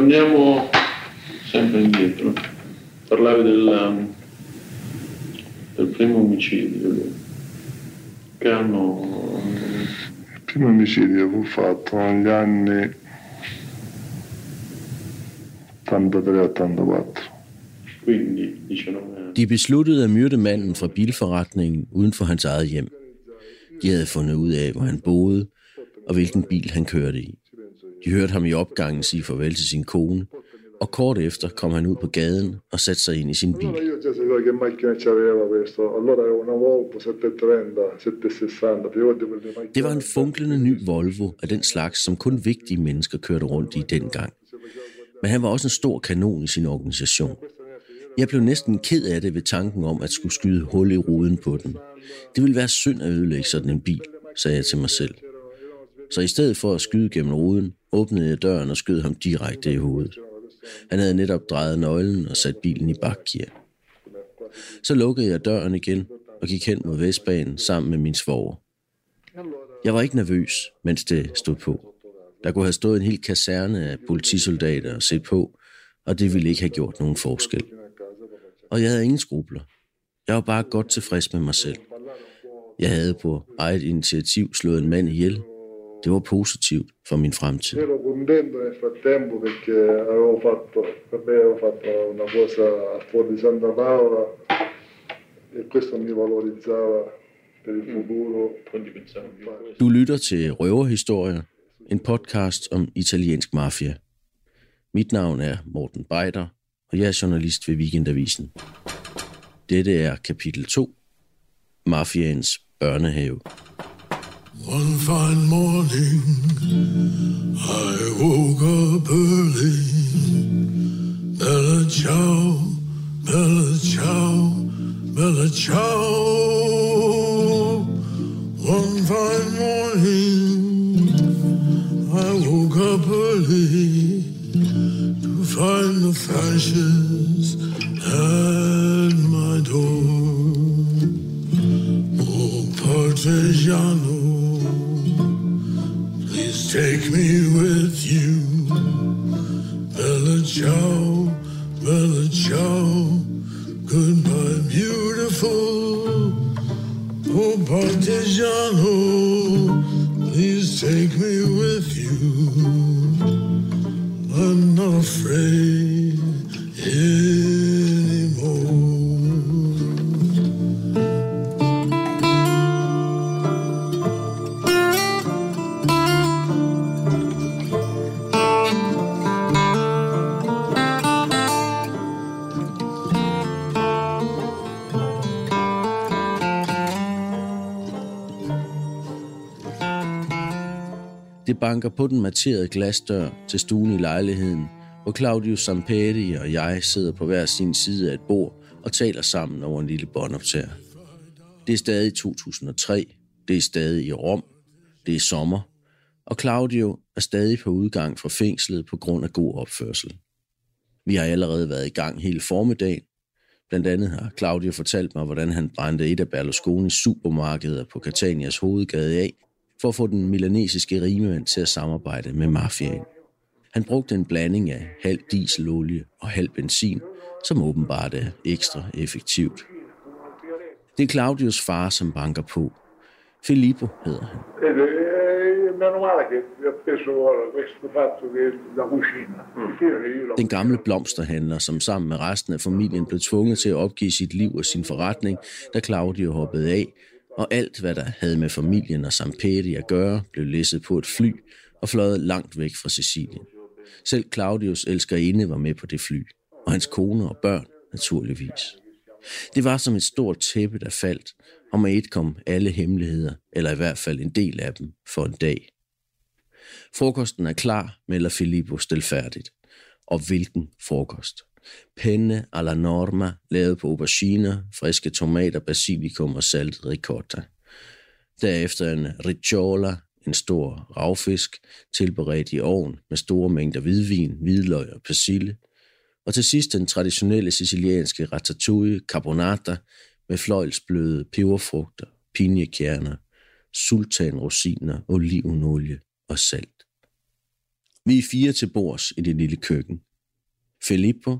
Torniamo sempre indietro. Parlavi del, um, del primo omicidio che hanno... Il primo omicidio fu fatto negli anni 83-84. Quindi 19 anni. De besluttede at myrde manden fra bilforretningen uden for hans eget hjem. De havde fundet ud af, hvor han boede, og hvilken bil han kørte i. De hørte ham i opgangen sige farvel til sin kone, og kort efter kom han ud på gaden og satte sig ind i sin bil. Allora io già sapevo che macchina c'aveva questo, allora era una Volvo 730, 760, figurati quelle macchine. Det var en funklende ny Volvo af den slags, som kun vigtige mennesker kørte rundt i dengang. Men han var også en stor kanon i sin organisation. Jeg blev næsten ked af det ved tanken om at skulle skyde hul i ruden på den. Det ville være synd at ødelægge sådan en bil, sagde jeg til mig selv. Så i stedet for at skyde gennem ruden, åbnede jeg døren og skød ham direkte i hovedet. Han havde netop drejet nøglen og sat bilen i bakgear. Så lukkede jeg døren igen og gik hen mod Vestbanen sammen med min svoger. Jeg var ikke nervøs, mens det stod på. Der kunne have stået en hel kaserne af politisoldater og set på, og det ville ikke have gjort nogen forskel. Og jeg havde ingen skrubler. Jeg var bare godt tilfreds med mig selv. Jeg havde på eget initiativ slået en mand ihjel. Det var positivt for min fremtid. Ero contento nel frattempo perché avevo fatto, per me avevo fatto una cosa a fuori di Santa Paola e questo mi valorizzava per il futuro. Quindi pensavo di questo. Du lytter til Røverhistorier, en podcast om italiensk mafia. Mit navn er Morten Beider, og jeg er journalist ved Weekendavisen. Dette er kapitel 2, Mafiaens børnehave. One fine morning, I woke up early. Bella ciao, bella ciao, bella ciao. One fine morning, I woke up early to find the fashions at my door. Oh, Partigiano, take me with you. Bella ciao, bella ciao, goodbye, beautiful. Oh, Partigiano, please take me with you. I'm not afraid banker på den materede glasdør til stuen i lejligheden, hvor Claudius Sampetti og jeg sidder på hver sin side af et bord og taler sammen over en lille båndoptager. Det er stadig 2003, det er stadig i Rom, det er sommer, og Claudio er stadig på udgang fra fængslet på grund af god opførsel. Vi har allerede været i gang hele formiddagen. Blandt andet har Claudio fortalt mig, hvordan han brændte et af Berlusconis supermarkeder på Catanias hovedgade af, for at få den milanesiske rimemand til at samarbejde med mafiaen. Han brugte en blanding af halv dieselolie og halv benzin, som åbenbart er ekstra effektivt. Det er Claudius far, som banker på. Filippo hedder han. Cucina. Perché io la Den gamle blomsterhandler, som sammen med resten af familien blev tvunget til at opgive sit liv og sin forretning, da Claudio hoppede af, og alt, hvad der havde med familien og Samperi at gøre, blev læsset på et fly og fløjet langt væk fra Sicilien. Selv Claudius elskerinde var med på det fly, og hans kone og børn naturligvis. Det var som et stort tæppe, der faldt, og med et kom alle hemmeligheder, eller i hvert fald en del af dem, for en dag. Frokosten er klar, melder Filippo stilfærdigt. Og hvilken frokost? Penne alla norma, lavet på auberginer, friske tomater, basilikum og saltet ricotta. Derefter en ricciola, en stor ravfisk, tilberedt i ovn med store mængder hvidvin, hvidløg og persille. Og til sidst den traditionelle sicilianske ratatouille carbonata med fløjlsbløde peberfrugter, pinjekerner, sultanrosiner, olivenolie og salt. Vi er fire til bords i det lille køkken. Filippo,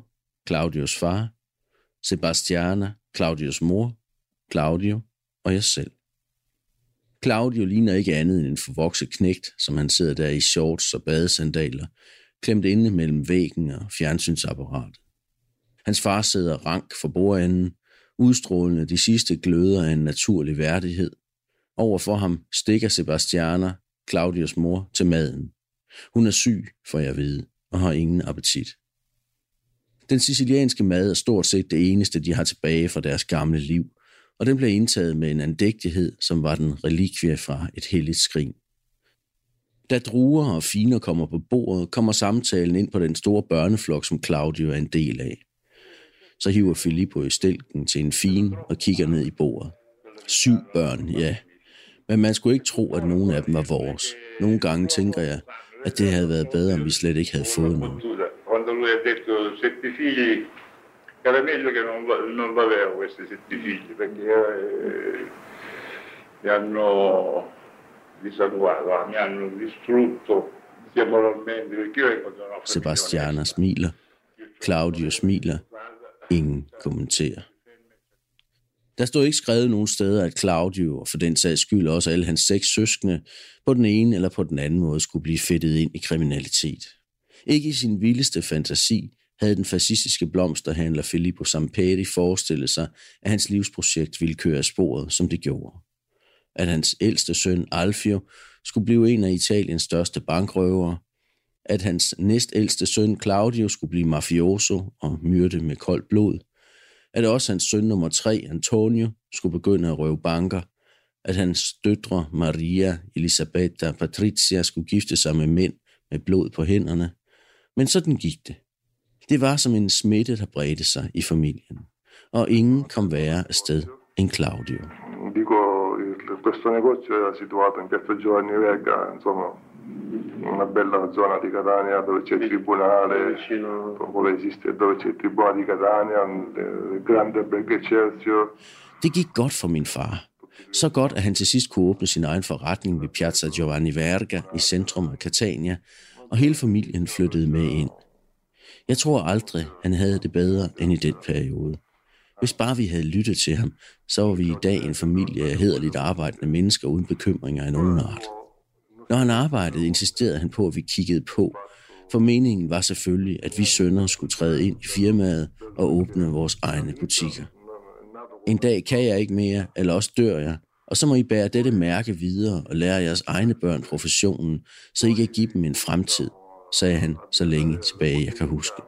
Claudios far, Sebastiana, Claudios mor, Claudio og jeg selv. Claudio ligner ikke andet end en forvokset knægt, som han sidder der i shorts og badesandaler, klemt inde mellem væggen og fjernsynsapparatet. Hans far sidder rank for bordenden, udstrålende de sidste gløder af en naturlig værdighed. Overfor ham stikker Sebastiana, Claudios mor, til maden. Hun er syg, får jeg vide, og har ingen appetit. Den sicilianske mad er stort set det eneste, de har tilbage fra deres gamle liv, og den blev indtaget med en andægtighed, som var den relikvie fra et helligt skrin. Da druer og finer kommer på bordet, kommer samtalen ind på den store børneflok, som Claudio er en del af. Så hiver Filippo i stilken til en fin og kigger ned i bordet. Syv børn, ja. Men man skulle ikke tro, at nogen af dem var vores. Nogle gange tænker jeg, at det havde været bedre, om vi slet ikke havde fået nogen. Lui ha detto sette figli, era meglio che non, non l'avevo questi sette figli, perché eh, mi hanno disattuato, ah, mi hanno distrutto sia moralmente, perché io vengo una famiglia Sebastiana smiler. Claudio smiler. Ingen kommenterer. Der stod ikke skrevet nogen steder, at Claudio, og for den sags skyld også alle hans seks søskende, på den ene eller på den anden måde skulle blive fedtet ind i kriminalitet. Ikke i sin vildeste fantasi havde den fascistiske blomsterhandler Filippo Samperi forestillet sig, at hans livsprojekt ville køre af sporet, som det gjorde. At hans ældste søn Alfio skulle blive en af Italiens største bankrøvere, at hans næstældste søn Claudio skulle blive mafioso og myrde med koldt blod, at også hans søn nummer tre, Antonio, skulle begynde at røve banker, at hans døtre Maria, Elisabetta og Patricia skulle gifte sig med mænd med blod på hænderne. Men sådan gik det. Det var som en smitte, der bredte sig i familien, og ingen kom værre afsted end Claudio. Questo negozio era situato in piazza Giovanni Verga, insomma, una bella zona di Catania dove c'è il tribunale, dove esiste, dove c'è il tribunale di Catania, il grande Berge Celsius. Det gik godt for min far. Så godt, at han til sidst kunne åbne sin egen forretning ved Piazza Giovanni Verga i centrum af Catania, og hele familien flyttede med ind. Jeg tror aldrig, han havde det bedre end i den periode. Hvis bare vi havde lyttet til ham, så var vi i dag en familie af hederligt arbejdende mennesker uden bekymringer af nogen art. Når han arbejdede, insisterede han på, at vi kiggede på, for meningen var selvfølgelig, at vi sønner skulle træde ind i firmaet og åbne vores egne butikker. En dag kan jeg ikke mere, eller også dør jeg, og så må I bære dette mærke videre og lære jeres egne børn professionen, så I kan give dem en fremtid, sagde han så længe tilbage, jeg kan huske.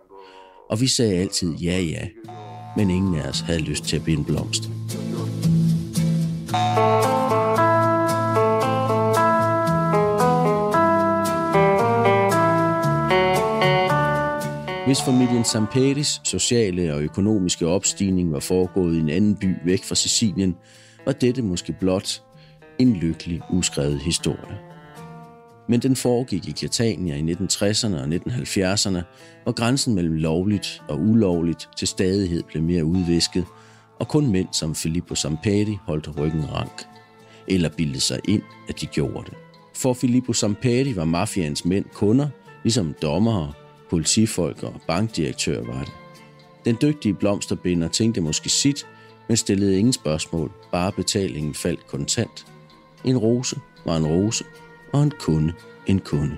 Og vi sagde altid ja, ja, men ingen af os havde lyst til at blive en blomst. Hvis familien Samperis sociale og økonomiske opstigning var foregået i en anden by væk fra Sicilien, var dette måske blot en lykkelig uskrevet historie. Men den foregik i Catania i 1960'erne og 1970'erne, hvor grænsen mellem lovligt og ulovligt til stadighed blev mere udvisket, og kun mænd som Filippo Sampedi holdt ryggen rank. Eller bildte sig ind, at de gjorde det. For Filippo Sampedi var mafians mænd kunder, ligesom dommere, politifolk og bankdirektør var det. Den dygtige blomsterbinder tænkte måske sit, men stillede ingen spørgsmål, bare betalingen faldt kontant. En rose var en rose, og en kunde en kunde.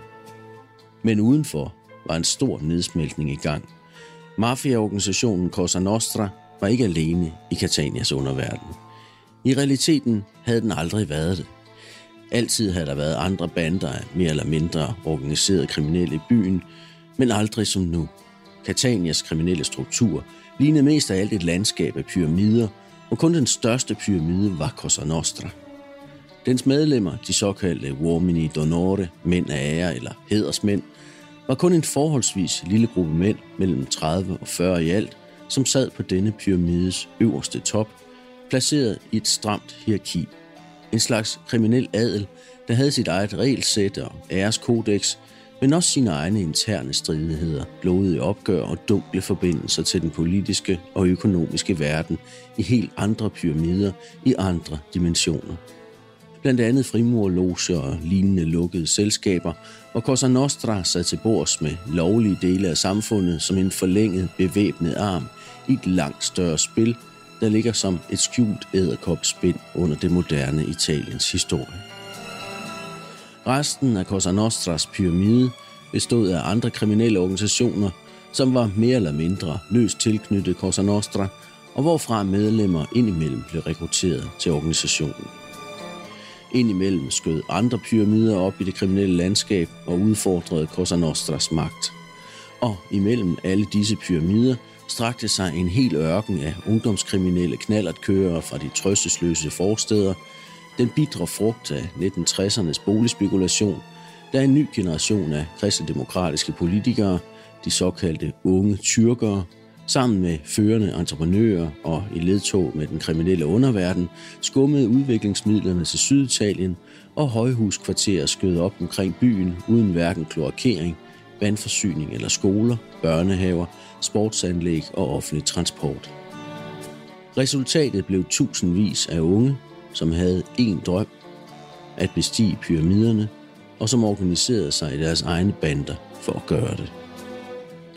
Men udenfor var en stor nedsmeltning i gang. Mafiaorganisationen Cosa Nostra var ikke alene i Catanias underverden. I realiteten havde den aldrig været det. Altid havde der været andre bander af mere eller mindre organiserede kriminelle i byen, men aldrig som nu. Catanias kriminelle struktur lignede mest af alt et landskab af pyramider, og kun den største pyramide var Cosa Nostra. Dens medlemmer, de såkaldte uomini d'onore, mænd af ære eller hedersmænd, var kun en forholdsvis lille gruppe mænd, mellem 30 og 40 i alt, som sad på denne pyramides øverste top, placeret i et stramt hierarki. En slags kriminel adel, der havde sit eget regelsæt og æreskodex, men også sine egne interne stridigheder, blodige opgør og dunkle forbindelser til den politiske og økonomiske verden i helt andre pyramider i andre dimensioner. Blandt andet frimurloger og lignende lukkede selskaber, hvor Cosa Nostra sad til bords med lovlige dele af samfundet som en forlænget bevæbnet arm i et langt større spil, der ligger som et skjult æderkopspind under det moderne Italiens historie. Resten af Cosa Nostras pyramide bestod af andre kriminelle organisationer, som var mere eller mindre løst tilknyttet Cosa Nostra, og hvorfra medlemmer indimellem blev rekrutteret til organisationen. Indimellem skød andre pyramider op i det kriminelle landskab og udfordrede Cosa Nostras magt. Og imellem alle disse pyramider strakte sig en hel ørken af ungdomskriminelle knallertkørere fra de trøstesløse forsteder, den bitre frugt af 1960'ernes boligspekulation, da en ny generation af kristendemokratiske politikere, de såkaldte unge tyrkere, sammen med førende entreprenører og i ledtog med den kriminelle underverden, skummede udviklingsmidlerne til Syditalien, og højhuskvarterer skød op omkring byen uden hverken kloakering, vandforsyning eller skoler, børnehaver, sportsanlæg og offentlig transport. Resultatet blev tusindvis af unge, som havde én drøm, at bestige pyramiderne, og som organiserede sig i deres egne bander for at gøre det.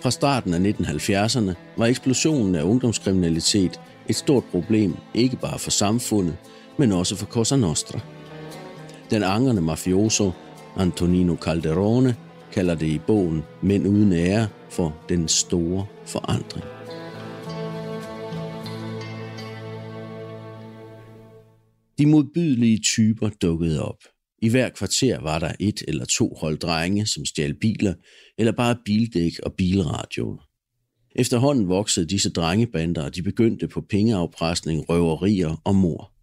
Fra starten af 1970'erne var eksplosionen af ungdomskriminalitet et stort problem, ikke bare for samfundet, men også for Cosa Nostra. Den angerne mafioso Antonino Calderone kalder det i bogen Mænd uden ære for den store forandring. De modbydelige typer dukkede op. I hver kvarter var der et eller to hold drenge, som stjal biler, eller bare bildæk og bilradioer. Efterhånden voksede disse drengebander, og de begyndte på pengeafpresning, røverier og mor.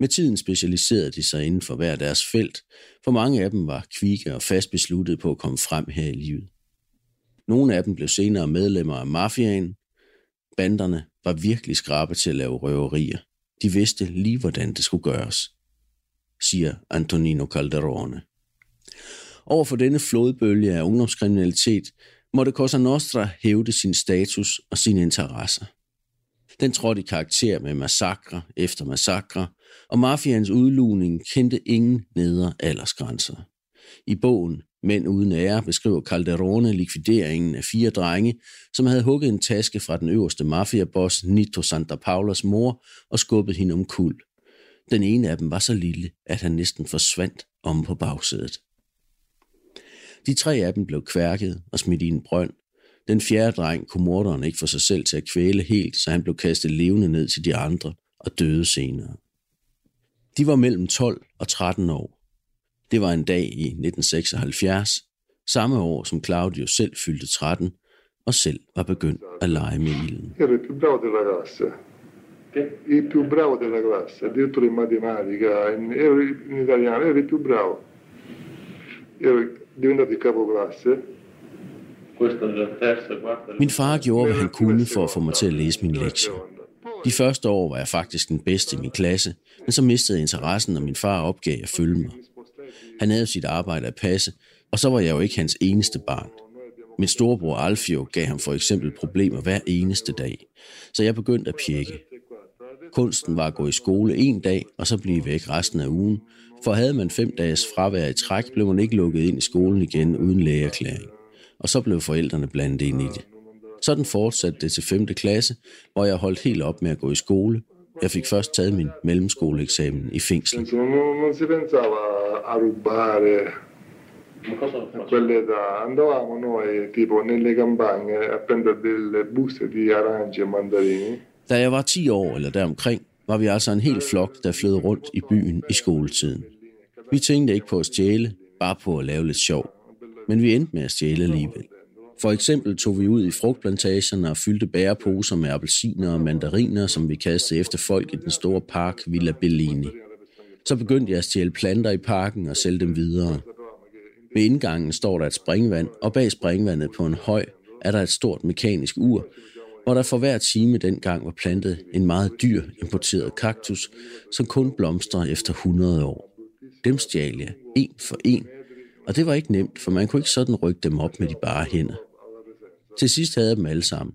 Med tiden specialiserede de sig inden for hver deres felt, for mange af dem var kvikke og fast besluttet på at komme frem her i livet. Nogle af dem blev senere medlemmer af mafiaen. Banderne var virkelig skrabe til at lave røverier. De vidste lige, hvordan det skulle gøres, siger Antonino Calderone. Over for denne flodbølge af ungdomskriminalitet måtte Cosa Nostra hævde sin status og sine interesser. Den trådte i karakter med massakre efter massakre, og mafians udlugning kendte ingen nedre aldersgrænser. I bogen Mænd uden ære beskriver Calderone likvideringen af fire drenge, som havde hugget en taske fra den øverste mafiaboss Nito Santa Paulas mor og skubbet hende om kul. Den ene af dem var så lille, at han næsten forsvandt om på bagsædet. De tre af dem blev kværket og smidt i en brønd. Den fjerde dreng kunne morderen ikke få sig selv til at kvæle helt, så han blev kastet levende ned til de andre og døde senere. De var mellem 12 og 13 år. Det var en dag i 1976, samme år som Claudio selv fyldte 13 og selv var begyndt at lege med ilden. Il più bravo della classe. Il più bravo della classe, addirittura in matematica, in, in italiano, ero il più bravo. Ero diventato il capoclasse. Min far gjorde, hvad han kunne for at få mig til at læse min lektie. De første år var jeg faktisk den bedste i min klasse, men så mistede jeg interessen, og min far opgav at følge mig. Han havde sit arbejde at passe, og så var jeg jo ikke hans eneste barn. Min storebror Alfio gav ham for eksempel problemer hver eneste dag, så jeg begyndte at pjekke. Kunsten var at gå i skole en dag, og så blive væk resten af ugen, for havde man fem dages fravær i træk, blev man ikke lukket ind i skolen igen uden lægeerklæring. Og så blev forældrene blandet ind i det. Sådan fortsatte det til 5. klasse, hvor jeg holdt helt op med at gå i skole. Jeg fik først taget min mellemskoleeksamen i fængsel. Non si pensava a rubare Ma cosa a faccio? quell'età. Andavamo noi tipo nelle campagne a prendere delle buste di arance e mandarini. Da jeg var 10 år eller deromkring, var vi altså en hel flok, der flød rundt i byen i skoletiden. Vi tænkte ikke på at stjæle, bare på at lave lidt sjov. Men vi endte med at stjæle alligevel. For eksempel tog vi ud i frugtplantagerne og fyldte bæreposer med appelsiner og mandariner, som vi kastede efter folk i den store park Villa Bellini. Så begyndte jeg at stjæle planter i parken og sælge dem videre. Ved indgangen står der et springvand, og bag springvandet på en høj er der et stort mekanisk ur, hvor der for hver time dengang var plantet en meget dyr importeret kaktus, som kun blomstrer efter 100 år. Dem stjal jeg, en for en, og det var ikke nemt, for man kunne ikke sådan rykke dem op med de bare hænder. Til sidst havde jeg dem alle sammen.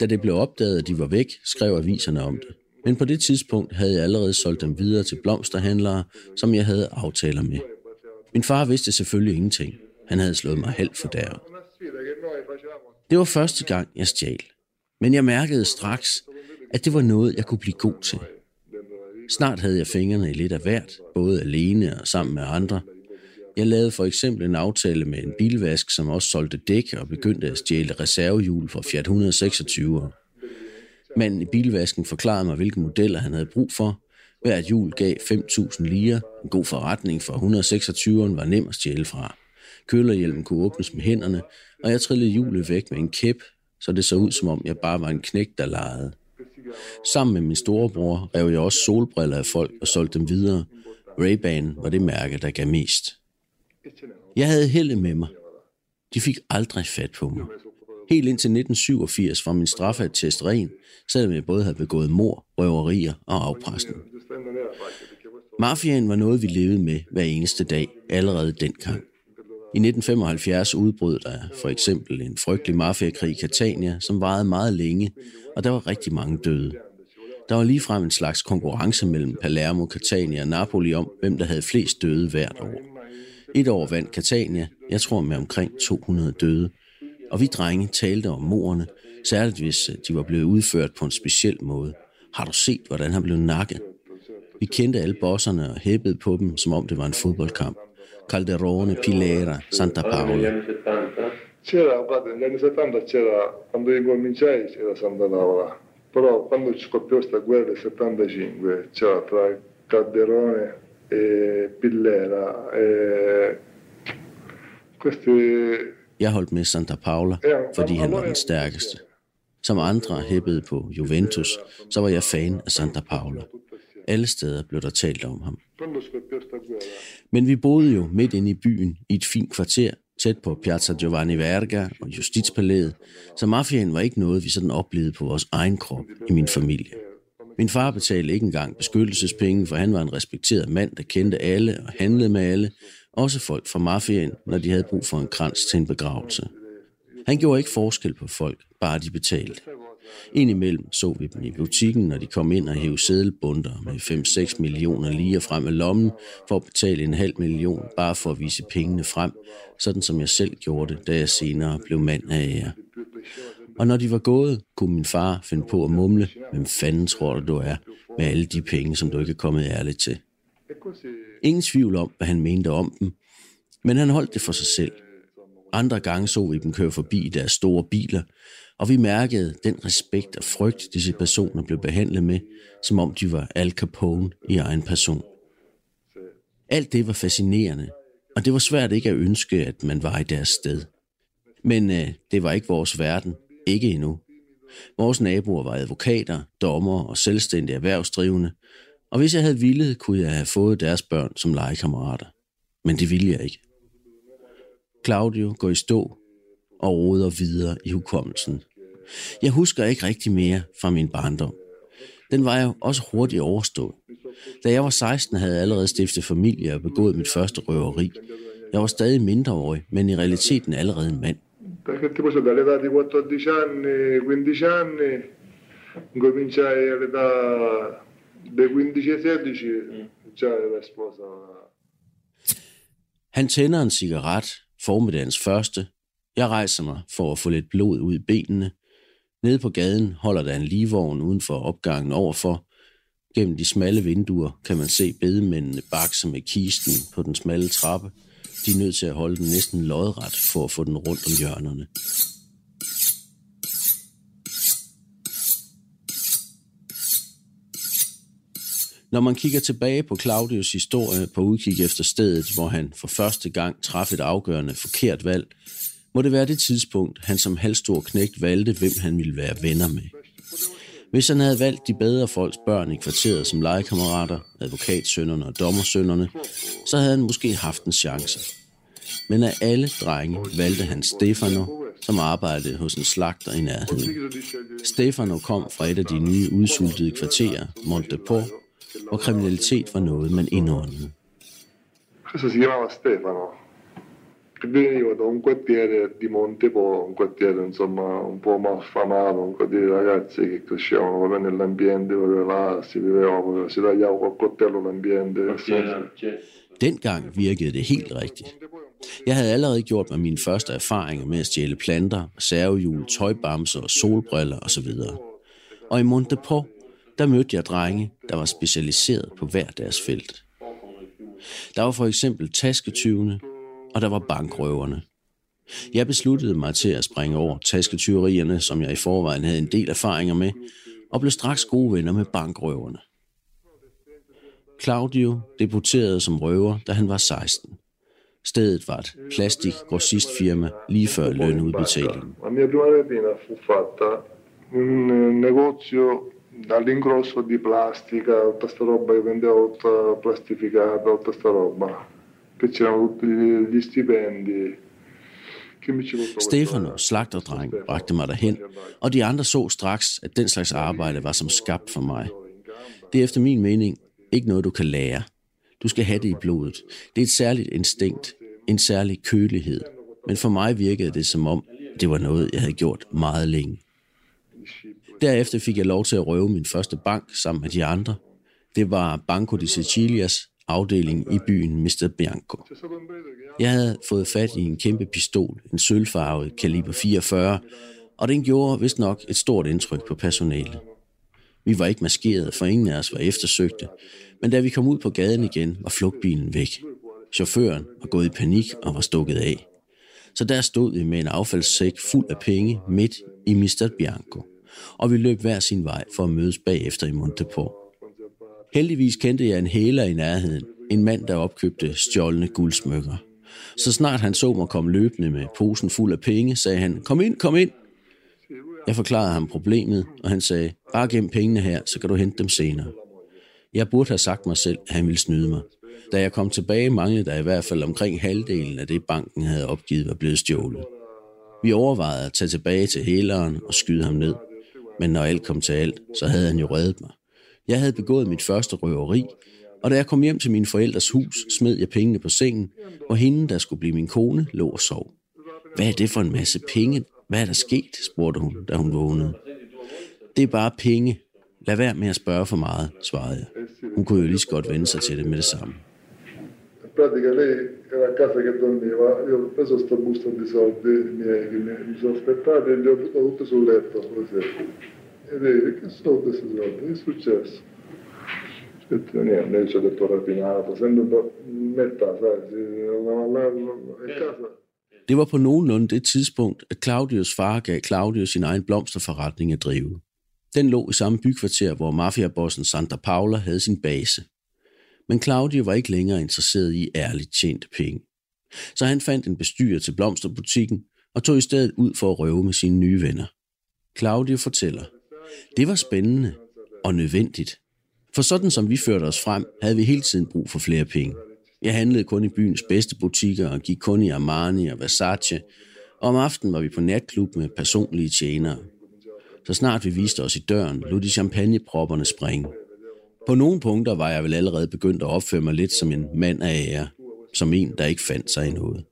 Da det blev opdaget, at de var væk, skrev aviserne om det. Men på det tidspunkt havde jeg allerede solgt dem videre til blomsterhandlere, som jeg havde aftaler med. Min far vidste selvfølgelig ingenting. Han havde slået mig halvt for derud. Det var første gang, jeg stjal. Men jeg mærkede straks, at det var noget, jeg kunne blive god til. Snart havde jeg fingrene i lidt af hvert, både alene og sammen med andre. Jeg lavede for eksempel en aftale med en bilvask, som også solgte dæk og begyndte at stjæle reservehjul fra Fiat 126. Manden i bilvasken forklarede mig, hvilke modeller han havde brug for. Hvert hjul gav 5.000 lire. En god forretning for 126'eren var nem at stjæle fra. Kølerhjelmen kunne åbnes med hænderne, og jeg trillede hjulet væk med en kæp, så det så ud som om jeg bare var en knæk, der legede. Sammen med min storebror rev jeg også solbriller af folk og solgte dem videre. Ray-Ban var det mærke, der gav mest. Jeg havde held med mig. De fik aldrig fat på mig. Helt indtil 1987 var min straffeattest ren, selvom jeg både havde begået mor, røverier og afpresning. Mafiaen var noget, vi levede med hver eneste dag, allerede dengang. I 1975 udbrød der for eksempel en frygtelig mafiakrig i Catania, som varede meget længe, og der var rigtig mange døde. Der var ligefrem en slags konkurrence mellem Palermo, Catania og Napoli om, hvem der havde flest døde hvert år. Et år vandt Catania, jeg tror med omkring 200 døde, og vi drenge talte om morerne, særligt hvis øh, de var blevet udført på en speciel måde. Har du set, hvordan han blev nakket? Vi kendte alle bosserne og hæppede på dem, som om det var en fodboldkamp. Calderone, Pilera, Santa Paola. C'era, guarda, negli anni 70 c'era, quando io cominciai c'era Santa Paola, però quando ci scoppiò questa guerra del 75 c'era tra Calderone e Pillera e questi jeg holdt med Santa Paola, fordi han var den stærkeste. Som andre hæppede på Juventus, så var jeg fan af Santa Paola. Alle steder blev der talt om ham. Men vi boede jo midt inde i byen i et fint kvarter, tæt på Piazza Giovanni Verga og Justitspalæet, så mafiaen var ikke noget, vi sådan oplevede på vores egen krop i min familie. Min far betalte ikke engang beskyttelsespenge, for han var en respekteret mand, der kendte alle og handlede med alle, også folk fra mafiaen, når de havde brug for en krans til en begravelse. Han gjorde ikke forskel på folk, bare de betalte. Indimellem så vi dem i butikken, når de kom ind og hævde sædelbunder med 5-6 millioner lige frem af lommen for at betale en halv million, bare for at vise pengene frem, sådan som jeg selv gjorde det, da jeg senere blev mand af jer. Og når de var gået, kunne min far finde på at mumle, hvem fanden tror du, du er, med alle de penge, som du ikke er kommet ærligt til. Ingen tvivl om, hvad han mente om dem, men han holdt det for sig selv. Andre gange så vi dem køre forbi i deres store biler, og vi mærkede den respekt og frygt, disse personer blev behandlet med, som om de var Al Capone i egen person. Alt det var fascinerende, og det var svært ikke at ønske, at man var i deres sted. Men øh, det var ikke vores verden, ikke endnu. Vores naboer var advokater, dommer og selvstændige erhvervsdrivende, og hvis jeg havde villet, kunne jeg have fået deres børn som legekammerater. Men det ville jeg ikke. Claudio går i stå og roder videre i hukommelsen. Jeg husker ikke rigtig mere fra min barndom. Den var jo også hurtigt overstået. Da jeg var 16, havde jeg allerede stiftet familie og begået mit første røveri. Jeg var stadig mindreårig, men i realiteten allerede en mand. perché tipo so dall'età di 14 anni, 15 anni, incominciai all'età dei 15-16, già la sposa. Han tænder en cigaret, formiddagens første. Jeg rejser mig for at få lidt blod ud i benene. Nede på gaden holder der en ligevogn uden for opgangen overfor. Gennem de smalle vinduer kan man se bedemændene bakse med kisten på den smalle trappe. De er nødt til at holde den næsten lodret for at få den rundt om hjørnerne. Når man kigger tilbage på Claudius historie på udkig efter stedet, hvor han for første gang traf et afgørende forkert valg, må det være det tidspunkt, han som halvstor knægt valgte, hvem han ville være venner med. Hvis han havde valgt de bedre folks børn i kvarteret som legekammerater, advokatsønderne og dommersønderne, så havde han måske haft en chance. Men af alle drenge valgte han Stefano, som arbejdede hos en slagter i nærheden. Stefano kom fra et af de nye udsultede kvarterer, Monteport, hvor kriminalitet var noget, man indåndede. Questo si chiamava Stefano. Veniva da un quartiere di Montepo, un quartiere insomma un po' malfamato, un quartiere di ragazzi che crescevano proprio nell'ambiente, proprio là si viveva, proprio, si tagliava col coltello l'ambiente. Dengang virkede det helt rigtigt. Jeg havde allerede gjort mig mine første erfaringer med at stjæle planter, servehjul, tøjbamser, solbriller osv. Og i Monteport, der mødte jeg drenge, der var specialiseret på hver deres felt. Der var for eksempel tasketyvene, og der var bankrøverne. Jeg besluttede mig til at springe over tasketyverierne, som jeg i forvejen havde en del erfaringer med, og blev straks gode venner med bankrøverne. Claudio debuterede som røver, da han var 16. Stedet var et plastikgrossistfirma lige før lønudbetalingen. La mia prima rapina fu fatta in un negozio dall'ingrosso di plastica, tutta sta roba che vendeva tutta plastificata, tutta sta roba. Che c'erano tutti gli stipendi. Che mi ci costava Stefano, slagterdreng, bragte mig derhen, og de andre så straks, at den slags arbejde var som skabt for mig. Det er efter min mening ikke noget, du kan lære. Du skal have det i blodet. Det er et særligt instinkt, en særlig kølighed. Men for mig virkede det som om, det var noget, jeg havde gjort meget længe. Derefter fik jeg lov til at røve min første bank sammen med de andre. Det var Banco di Sicilias afdeling i byen Mr. Bianco. Jeg havde fået fat i en kæmpe pistol, en sølvfarvet kaliber 44, og den gjorde vist nok et stort indtryk på personalet. Vi var ikke maskeret, for ingen af os var eftersøgte, men da vi kom ud på gaden igen, var flugtbilen væk. Chaufføren var gået i panik og var stukket af. Så der stod vi med en affaldssæk fuld af penge midt i Mr. Bianco, og vi løb hver sin vej for at mødes bagefter i Monteport. Heldigvis kendte jeg en hæler i nærheden, en mand, der opkøbte stjålne guldsmykker. Så snart han så mig komme løbende med posen fuld af penge, sagde han, kom ind, kom ind. Jeg forklarede ham problemet, og han sagde, bare gem pengene her, så kan du hente dem senere. Jeg burde have sagt mig selv, at han ville snyde mig. Da jeg kom tilbage, manglede der i hvert fald omkring halvdelen af det, banken havde opgivet var blevet stjålet. Vi overvejede at tage tilbage til hæleren og skyde ham ned. Men når alt kom til alt, så havde han jo reddet mig. Jeg havde begået mit første røveri, og da jeg kom hjem til min forældres hus, smed jeg pengene på sengen, og hende, der skulle blive min kone, lå og sov. Hvad er det for en masse penge? Hvad er der sket? spurgte hun, da hun vågnede. Det er bare penge. Lad være med at spørge for meget, svarede jeg. Hun kunne jo lige så godt vende sig til det med det samme. Pratica lei era a casa che dormiva, io ho preso sto busto di soldi miei che mi, mi sono aspettati e li ho buttati tutti sul letto così. E lei, che sono questi soldi? Che è successo? Detto niente, io ci ho detto rapinato, sento un po' metà, sai, la, in casa. Det var på nogenlunde det tidspunkt, at Claudius far gav Claudius sin egen blomsterforretning at drive. Den lå i samme bykvarter, hvor mafiabossen Santa Paula havde sin base. Men Claudio var ikke længere interesseret i ærligt tjente penge. Så han fandt en bestyrer til blomsterbutikken og tog i stedet ud for at røve med sine nye venner. Claudio fortæller, det var spændende og nødvendigt. For sådan som vi førte os frem, havde vi hele tiden brug for flere penge. Jeg handlede kun i byens bedste butikker og gik kun i Armani og Versace, og om aftenen var vi på natklub med personlige tjenere. Så snart vi viste os i døren, lod de champagnepropperne springe. På nogle punkter var jeg vel allerede begyndt at opføre mig lidt som en mand af ære, som en, der ikke fandt sig i noget.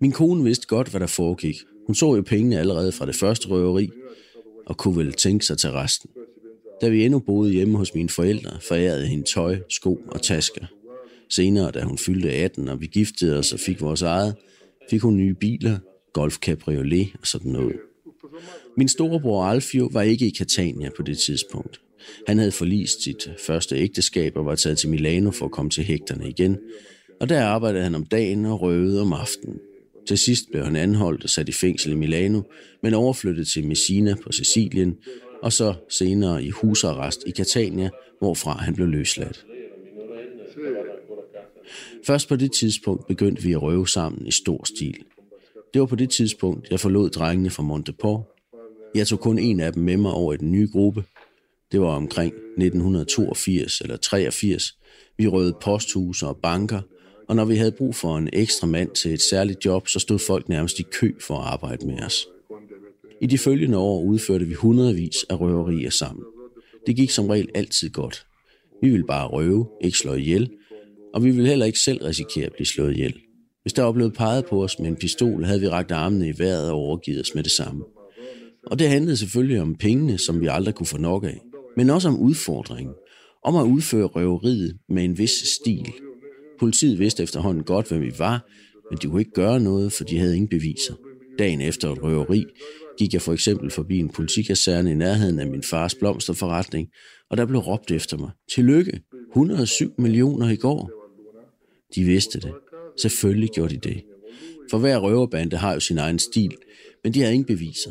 Min kone vidste godt, hvad der foregik. Hun så jo pengene allerede fra det første røveri, og kunne vel tænke sig til resten. Da vi endnu boede hjemme hos mine forældre, forærede hende tøj, sko og tasker. Senere, da hun fyldte 18, og vi giftede os og fik vores eget, fik hun nye biler, Golf Cabriolet og sådan noget. Min storebror Alfio var ikke i Catania på det tidspunkt. Han havde forlist sit første ægteskab og var taget til Milano for at komme til hægterne igen. Og der arbejdede han om dagen og røvede om aftenen. Til sidst blev han anholdt og sat i fængsel i Milano, men overflyttet til Messina på Sicilien, og så senere i husarrest i Catania, hvorfra han blev løsladt. Først på det tidspunkt begyndte vi at røve sammen i stor stil. Det var på det tidspunkt, jeg forlod drengene fra Monteport. Jeg tog kun en af dem med mig over i den nye gruppe. Det var omkring 1982 eller 83. Vi røvede posthuse og banker, og når vi havde brug for en ekstra mand til et særligt job, så stod folk nærmest i kø for at arbejde med os. I de følgende år udførte vi hundredvis af røverier sammen. Det gik som regel altid godt. Vi ville bare røve, ikke slå ihjel, og vi ville heller ikke selv risikere at blive slået ihjel. Hvis der var blevet peget på os med en pistol, havde vi ragt armene i vejret og overgivet os med det samme. Og det handlede selvfølgelig om pengene, som vi aldrig kunne få nok af, men også om udfordringen, om at udføre røveriet med en vis stil. Politiet vidste efterhånden godt, hvem vi var, men de kunne ikke gøre noget, for de havde ingen beviser. Dagen efter et røveri gik jeg for eksempel forbi en politikaserne i nærheden af min fars blomsterforretning, og der blev råbt efter mig. Tillykke, 107 millioner i går. De vidste det. Selvfølgelig gjorde de det. For hver røverbande har jo sin egen stil, men de har ingen beviser.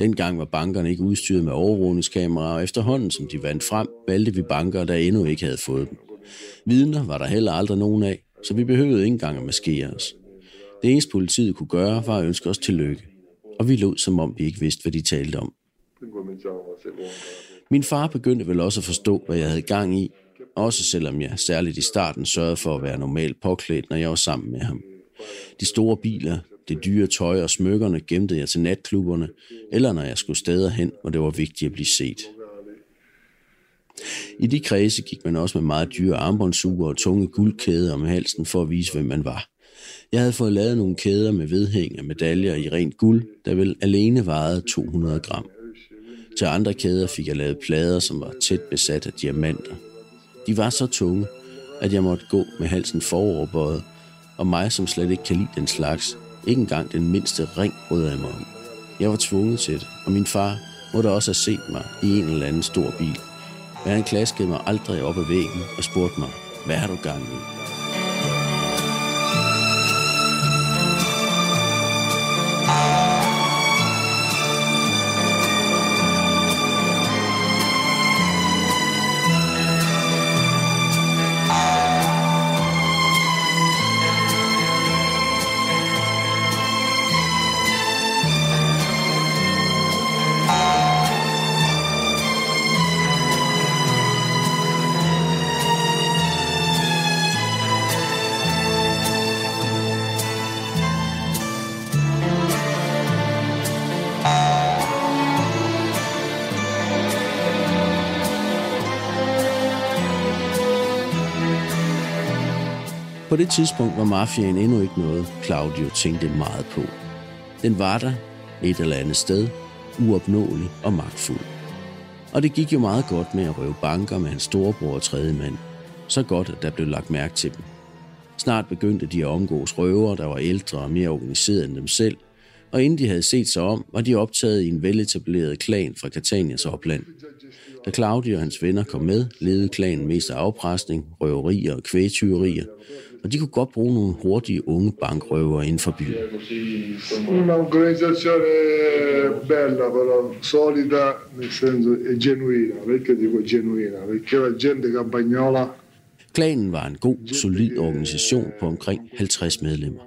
Dengang var bankerne ikke udstyret med overvågningskameraer, og efterhånden som de vandt frem, valgte vi banker, der endnu ikke havde fået dem. Vidner var der heller aldrig nogen af, så vi behøvede ikke engang at maskere os. Det eneste politiet kunne gøre, var at ønske os tillykke. Og vi lod, som om vi ikke vidste, hvad de talte om. Min far begyndte vel også at forstå, hvad jeg havde gang i, også selvom jeg særligt i starten sørgede for at være normalt påklædt, når jeg var sammen med ham. De store biler, det dyre tøj og smykkerne gemte jeg til natklubberne, eller når jeg skulle steder hen, hvor det var vigtigt at blive set. I de kredse gik man også med meget dyre armbåndsuger og tunge guldkæder om halsen for at vise, hvem man var. Jeg havde fået lavet nogle kæder med vedhæng af medaljer i rent guld, der vel alene vejede 200 gram. Til andre kæder fik jeg lavet plader, som var tæt besat af diamanter. De var så tunge, at jeg måtte gå med halsen foroverbøjet, og mig, som slet ikke kan lide den slags, ikke engang den mindste ring brød jeg mig om. Jeg var tvunget til det, og min far måtte også have set mig i en eller anden stor bil. Men han klaskede mig aldrig op ad væggen og spurgte mig, hvad har du gang i? Det tidspunkt var mafiaen endnu ikke noget, Claudio tænkte meget på. Den var der, et eller andet sted, uopnåelig og magtfuld. Og det gik jo meget godt med at røve banker med hans storebror og tredje mand. Så godt, at der blev lagt mærke til dem. Snart begyndte de at omgås røvere, der var ældre og mere organiseret end dem selv, og inden de havde set sig om, var de optaget i en veletableret klan fra Catanias opland. Da Claudio og hans venner kom med, levede klanen mest af afpresning, røverier og kvægtyverier, og de kunne godt bruge nogle hurtige unge bankrøvere inden for byen. Un'organizzazione bella però, solida nel senso è genuina, perché dico genuina? Perché la gente campagnola Klanen var en god, solid organisation på omkring 50 medlemmer.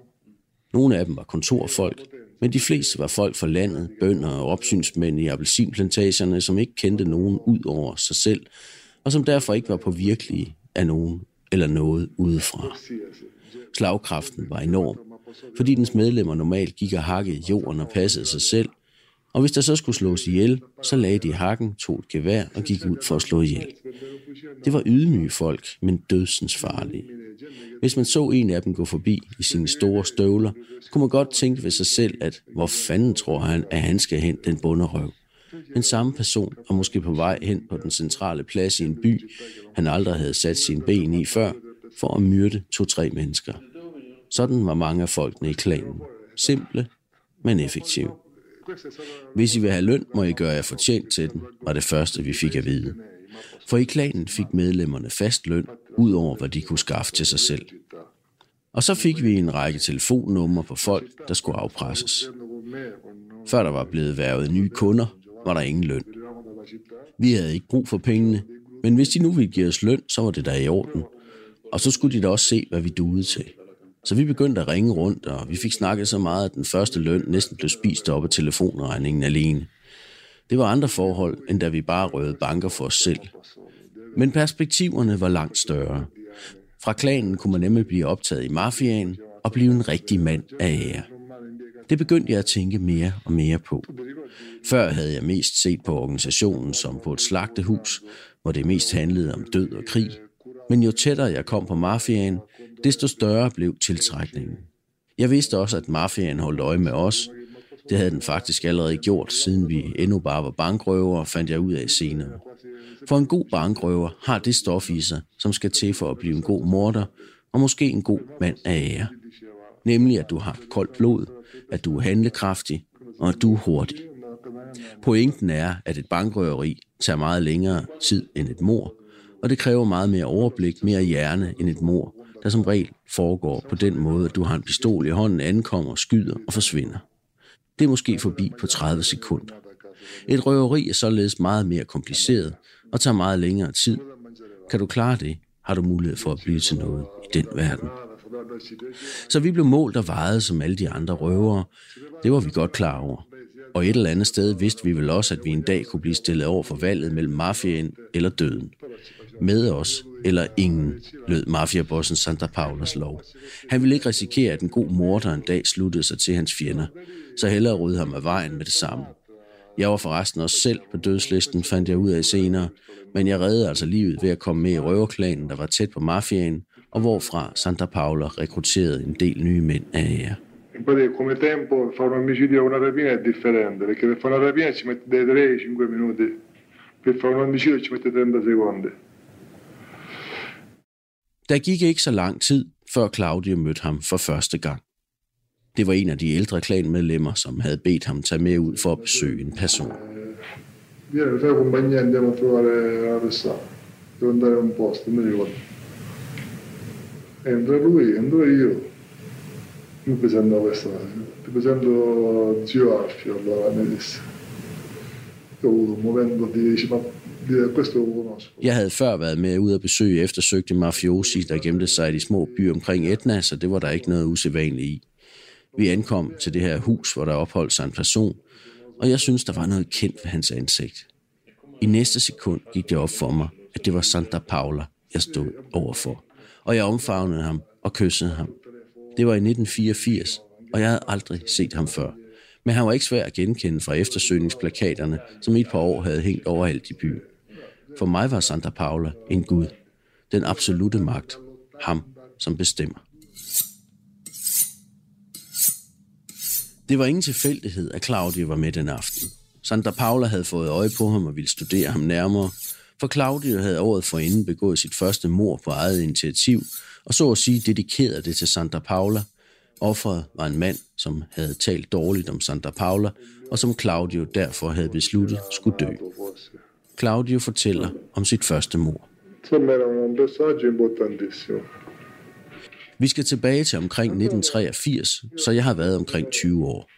Nogle af dem var kontorfolk, men de fleste var folk fra landet, bønder og opsynsmænd i appelsinplantagerne, som ikke kendte nogen ud over sig selv, og som derfor ikke var på virkelige af nogen eller noget udefra. Slagkraften var enorm, fordi dens medlemmer normalt gik og hakkede jorden og passede sig selv, og hvis der så skulle slås ihjel, så lagde de hakken, tog et gevær og gik ud for at slå ihjel. Det var ydmyge folk, men dødsens farlige. Hvis man så en af dem gå forbi i sine store støvler, kunne man godt tænke ved sig selv, at hvor fanden tror han, at han skal hen den bunderøv. Den samme person og måske på vej hen på den centrale plads i en by, han aldrig havde sat sine ben i før, for at myrde to-tre mennesker. Sådan var mange af folkene i klanen. Simple, men effektive. Hvis I vil have løn, må I gøre jer fortjent til den, var det første, vi fik at vide. For i klanen fik medlemmerne fast løn, ud over hvad de kunne skaffe til sig selv. Og så fik vi en række telefonnumre på folk, der skulle afpresses. Før der var blevet værvet nye kunder, var der ingen løn. Vi havde ikke brug for pengene, men hvis de nu ville give os løn, så var det da i orden. Og så skulle de da også se, hvad vi duede til. Så vi begyndte at ringe rundt, og vi fik snakket så meget, at den første løn næsten blev spist op af telefonregningen alene. Det var andre forhold, end da vi bare røvede banker for os selv. Men perspektiverne var langt større. Fra klanen kunne man nemlig blive optaget i mafiaen og blive en rigtig mand af ære. Det begyndte jeg at tænke mere og mere på. Før havde jeg mest set på organisationen som på et slagtehus, hvor det mest handlede om død og krig. Men jo tættere jeg kom på mafiaen, desto større blev tiltrækningen. Jeg vidste også, at mafiaen holdt øje med os. Det havde den faktisk allerede gjort, siden vi endnu bare var bankrøver, fandt jeg ud af senere. For en god bankrøver har det stof i sig, som skal til for at blive en god morder, og måske en god mand af ære. Nemlig at du har koldt blod, at du er handlekraftig, og at du er hurtig. Pointen er, at et bankrøveri tager meget længere tid end et mor, og det kræver meget mere overblik, mere hjerne end et mor, der som regel foregår på den måde, at du har en pistol i hånden, ankommer, skyder og forsvinder. Det er måske forbi på 30 sekunder. Et røveri er således meget mere kompliceret og tager meget længere tid. Kan du klare det, har du mulighed for at blive til noget i den verden. Så vi blev målt og vejet som alle de andre røvere. Det var vi godt klar over. Og et eller andet sted vidste vi vel også, at vi en dag kunne blive stillet over for valget mellem mafiaen eller døden. Med os eller ingen, lød mafiabossen Santa Paulas lov. Han ville ikke risikere, at en god morder en dag sluttede sig til hans fjender, så hellere rydde ham af vejen med det samme. Jeg var forresten også selv på dødslisten, fandt jeg ud af senere, men jeg reddede altså livet ved at komme med i røverklanen, der var tæt på mafiaen, og hvorfra Santa Paula rekrutterede en del nye mænd af ære. come tempo fare un omicidio o una rapina è differente, perché per fare una rapina ci mette dai 3-5 minuti, per fare un omicidio ci mette 30 secondi. Der gik ikke så lang tid, før Claudio mødte ham for første gang. Det var en af de ældre klanmedlemmer, som havde bedt ham tage med ud for at besøge en person. Viene, fai compagnia, andiamo a trovare la persona. Devo andare a un posto, non mi ricordo. Entra lui, entro e io. Mi presento questa, ti presento zio Alfio, allora mi disse. Io ho avuto un momento di, dice, ma. Jeg havde før været med ud at besøge eftersøgte mafiosi, der gemte sig i de små byer omkring Etna, så det var der ikke noget usædvanligt i. Vi ankom til det her hus, hvor der opholdt sig en person, og jeg synes, der var noget kendt ved hans ansigt. I næste sekund gik det op for mig, at det var Santa Paula, jeg stod overfor. Og jeg omfavnede ham og kyssede ham. Det var i 1984, og jeg havde aldrig set ham før. Men han var ikke svær at genkende fra eftersøgningsplakaterne, som i et par år havde hængt overalt i byen. For mig var Santa Paula en gud. Den absolute magt. Ham, som bestemmer. Det var ingen tilfældighed, at Claudio var med den aften. Santa Paula havde fået øje på ham og ville studere ham nærmere, for Claudio havde året forinden begået sit første mor på eget initiativ, og så at sige dedikerede det til Santa Paula. Offeret var en mand, som havde talt dårligt om Santa Paula, og som Claudio derfor havde besluttet skulle dø. Claudio fortæller om sit første mor. Vi skal tilbage til omkring 1983, så jeg har været omkring 20 år.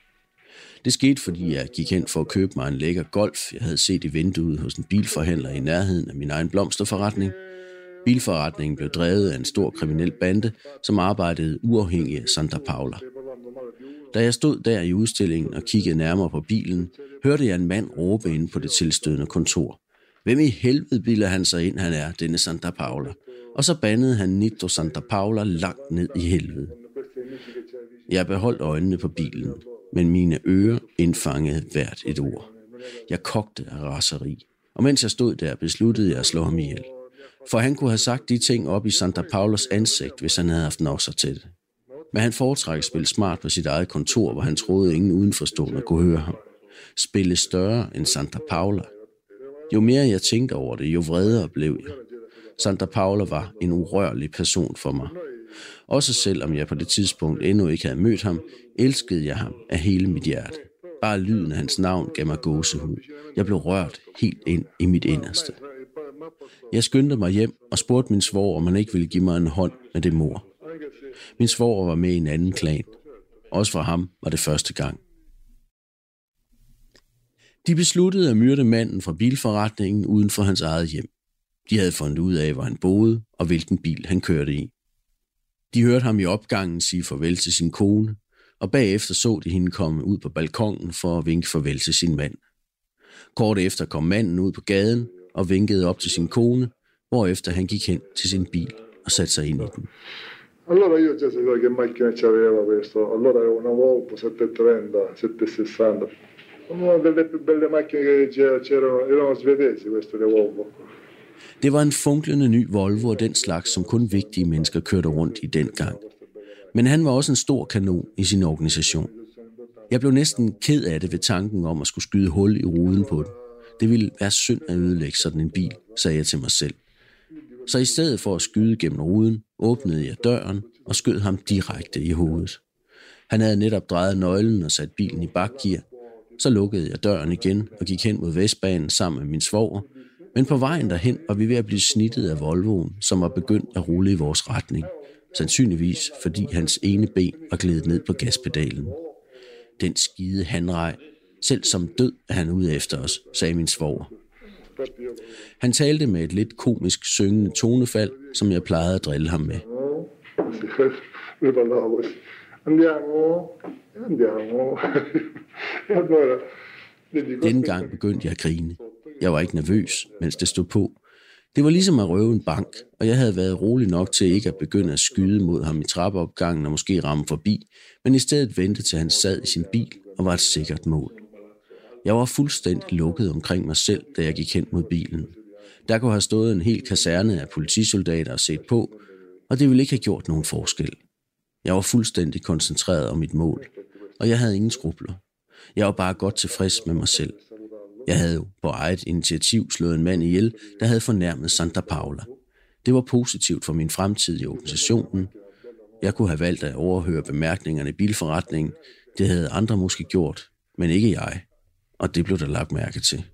Det skete, fordi jeg gik hen for at købe mig en lækker golf, jeg havde set i vinduet hos en bilforhandler i nærheden af min egen blomsterforretning. Bilforretningen blev drevet af en stor kriminel bande, som arbejdede uafhængigt af Santa Paula. Da jeg stod der i udstillingen og kiggede nærmere på bilen, hørte jeg en mand råbe ind på det tilstødende kontor. Hvem i helvede bilder han sig ind, han er, denne Santa Paula? Og så bandede han Nito Santa Paula langt ned i helvede. Jeg beholdt øjnene på bilen, men mine ører indfangede hvert et ord. Jeg kogte af raseri, og mens jeg stod der, besluttede jeg at slå ham ihjel. For han kunne have sagt de ting op i Santa Paulos ansigt, hvis han havde haft nosser til det. Men han foretrækker at spille smart på sit eget kontor, hvor han troede, ingen udenforstående kunne høre ham. Spille større end Santa Paula. Jo mere jeg tænkte over det, jo vredere blev jeg. Santa Paula var en urørlig person for mig. Også selvom jeg på det tidspunkt endnu ikke havde mødt ham, elskede jeg ham af hele mit hjerte. Bare lyden af hans navn gav mig gåsehud. Jeg blev rørt helt ind i mit inderste. Jeg skyndte mig hjem og spurgte min svor, om han ikke ville give mig en hånd med det mor. Min svor var med i en anden klan. Også for ham var det første gang. De besluttede at myrde manden fra bilforretningen uden for hans eget hjem. De havde fundet ud af, hvor han boede og hvilken bil han kørte i. De hørte ham i opgangen sige farvel til sin kone, og bagefter så de hende komme ud på balkongen for at vinke farvel til sin mand. Kort efter kom manden ud på gaden og vinkede op til sin kone, hvorefter han gik hen til sin bil og satte sig ind i den. Allora io già sapevo che macchina c'aveva questo, allora era una Volvo 730, 760. Una delle più belle macchine che c'era- c'erano, erano svedesi queste le Volvo. Det var en funklende ny Volvo og den slags, som kun vigtige mennesker kørte rundt i dengang. Men han var også en stor kanon i sin organisation. Jeg blev næsten ked af det ved tanken om at skulle skyde hul i ruden på den. Det ville være synd at ødelægge sådan en bil, sagde jeg til mig selv. Så i stedet for at skyde gennem ruden, åbnede jeg døren og skød ham direkte i hovedet. Han havde netop drejet nøglen og sat bilen i bakgear. Så lukkede jeg døren igen og gik hen mod Vestbanen sammen med min svoger. Men på vejen derhen var vi ved at blive snittet af Volvoen, som var begyndt at rulle i vores retning. Sandsynligvis fordi hans ene ben var glædet ned på gaspedalen. Den skide handrej. Selv som død er han ude efter os, sagde min svoger. Han talte med et lidt komisk syngende tonefald, som jeg plejede at drille ham med. Andiamo, andiamo. e Denne gang begyndte jeg at grine. Jeg var ikke nervøs, mens det stod på. Det var ligesom at røve en bank, og jeg havde været rolig nok til ikke at begynde at skyde mod ham i trappeopgangen og måske ramme forbi, men i stedet vente til han sad i sin bil og var et sikkert mål. Jeg var fuldstændig lukket omkring mig selv, da jeg gik hen mod bilen. Der kunne have stået en hel kaserne af politisoldater og set på, og det ville ikke have gjort nogen forskel. Jeg var fuldstændig koncentreret om mit mål, og jeg havde ingen skrubler. Jeg var bare godt tilfreds med mig selv. Jeg havde jo på eget initiativ slået en mand ihjel, der havde fornærmet Santa Paula. Det var positivt for min fremtid i organisationen. Jeg kunne have valgt at overhøre bemærkningerne i bilforretningen. Det havde andre måske gjort, men ikke jeg. Og det blev der lagt mærke til.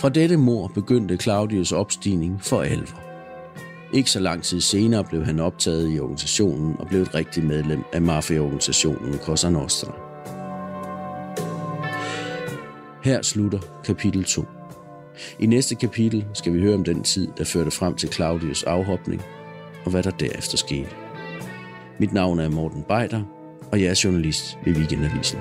Fra dette mor begyndte Claudius opstigning for alvor. Ikke så lang tid senere blev han optaget i organisationen og blev et rigtigt medlem af mafiaorganisationen Cosa Nostra. Her slutter kapitel 2. I næste kapitel skal vi høre om den tid, der førte frem til Claudius afhopning, og hvad der derefter skete. Mit navn er Morten Beider, og jeg er journalist ved Weekendavisen.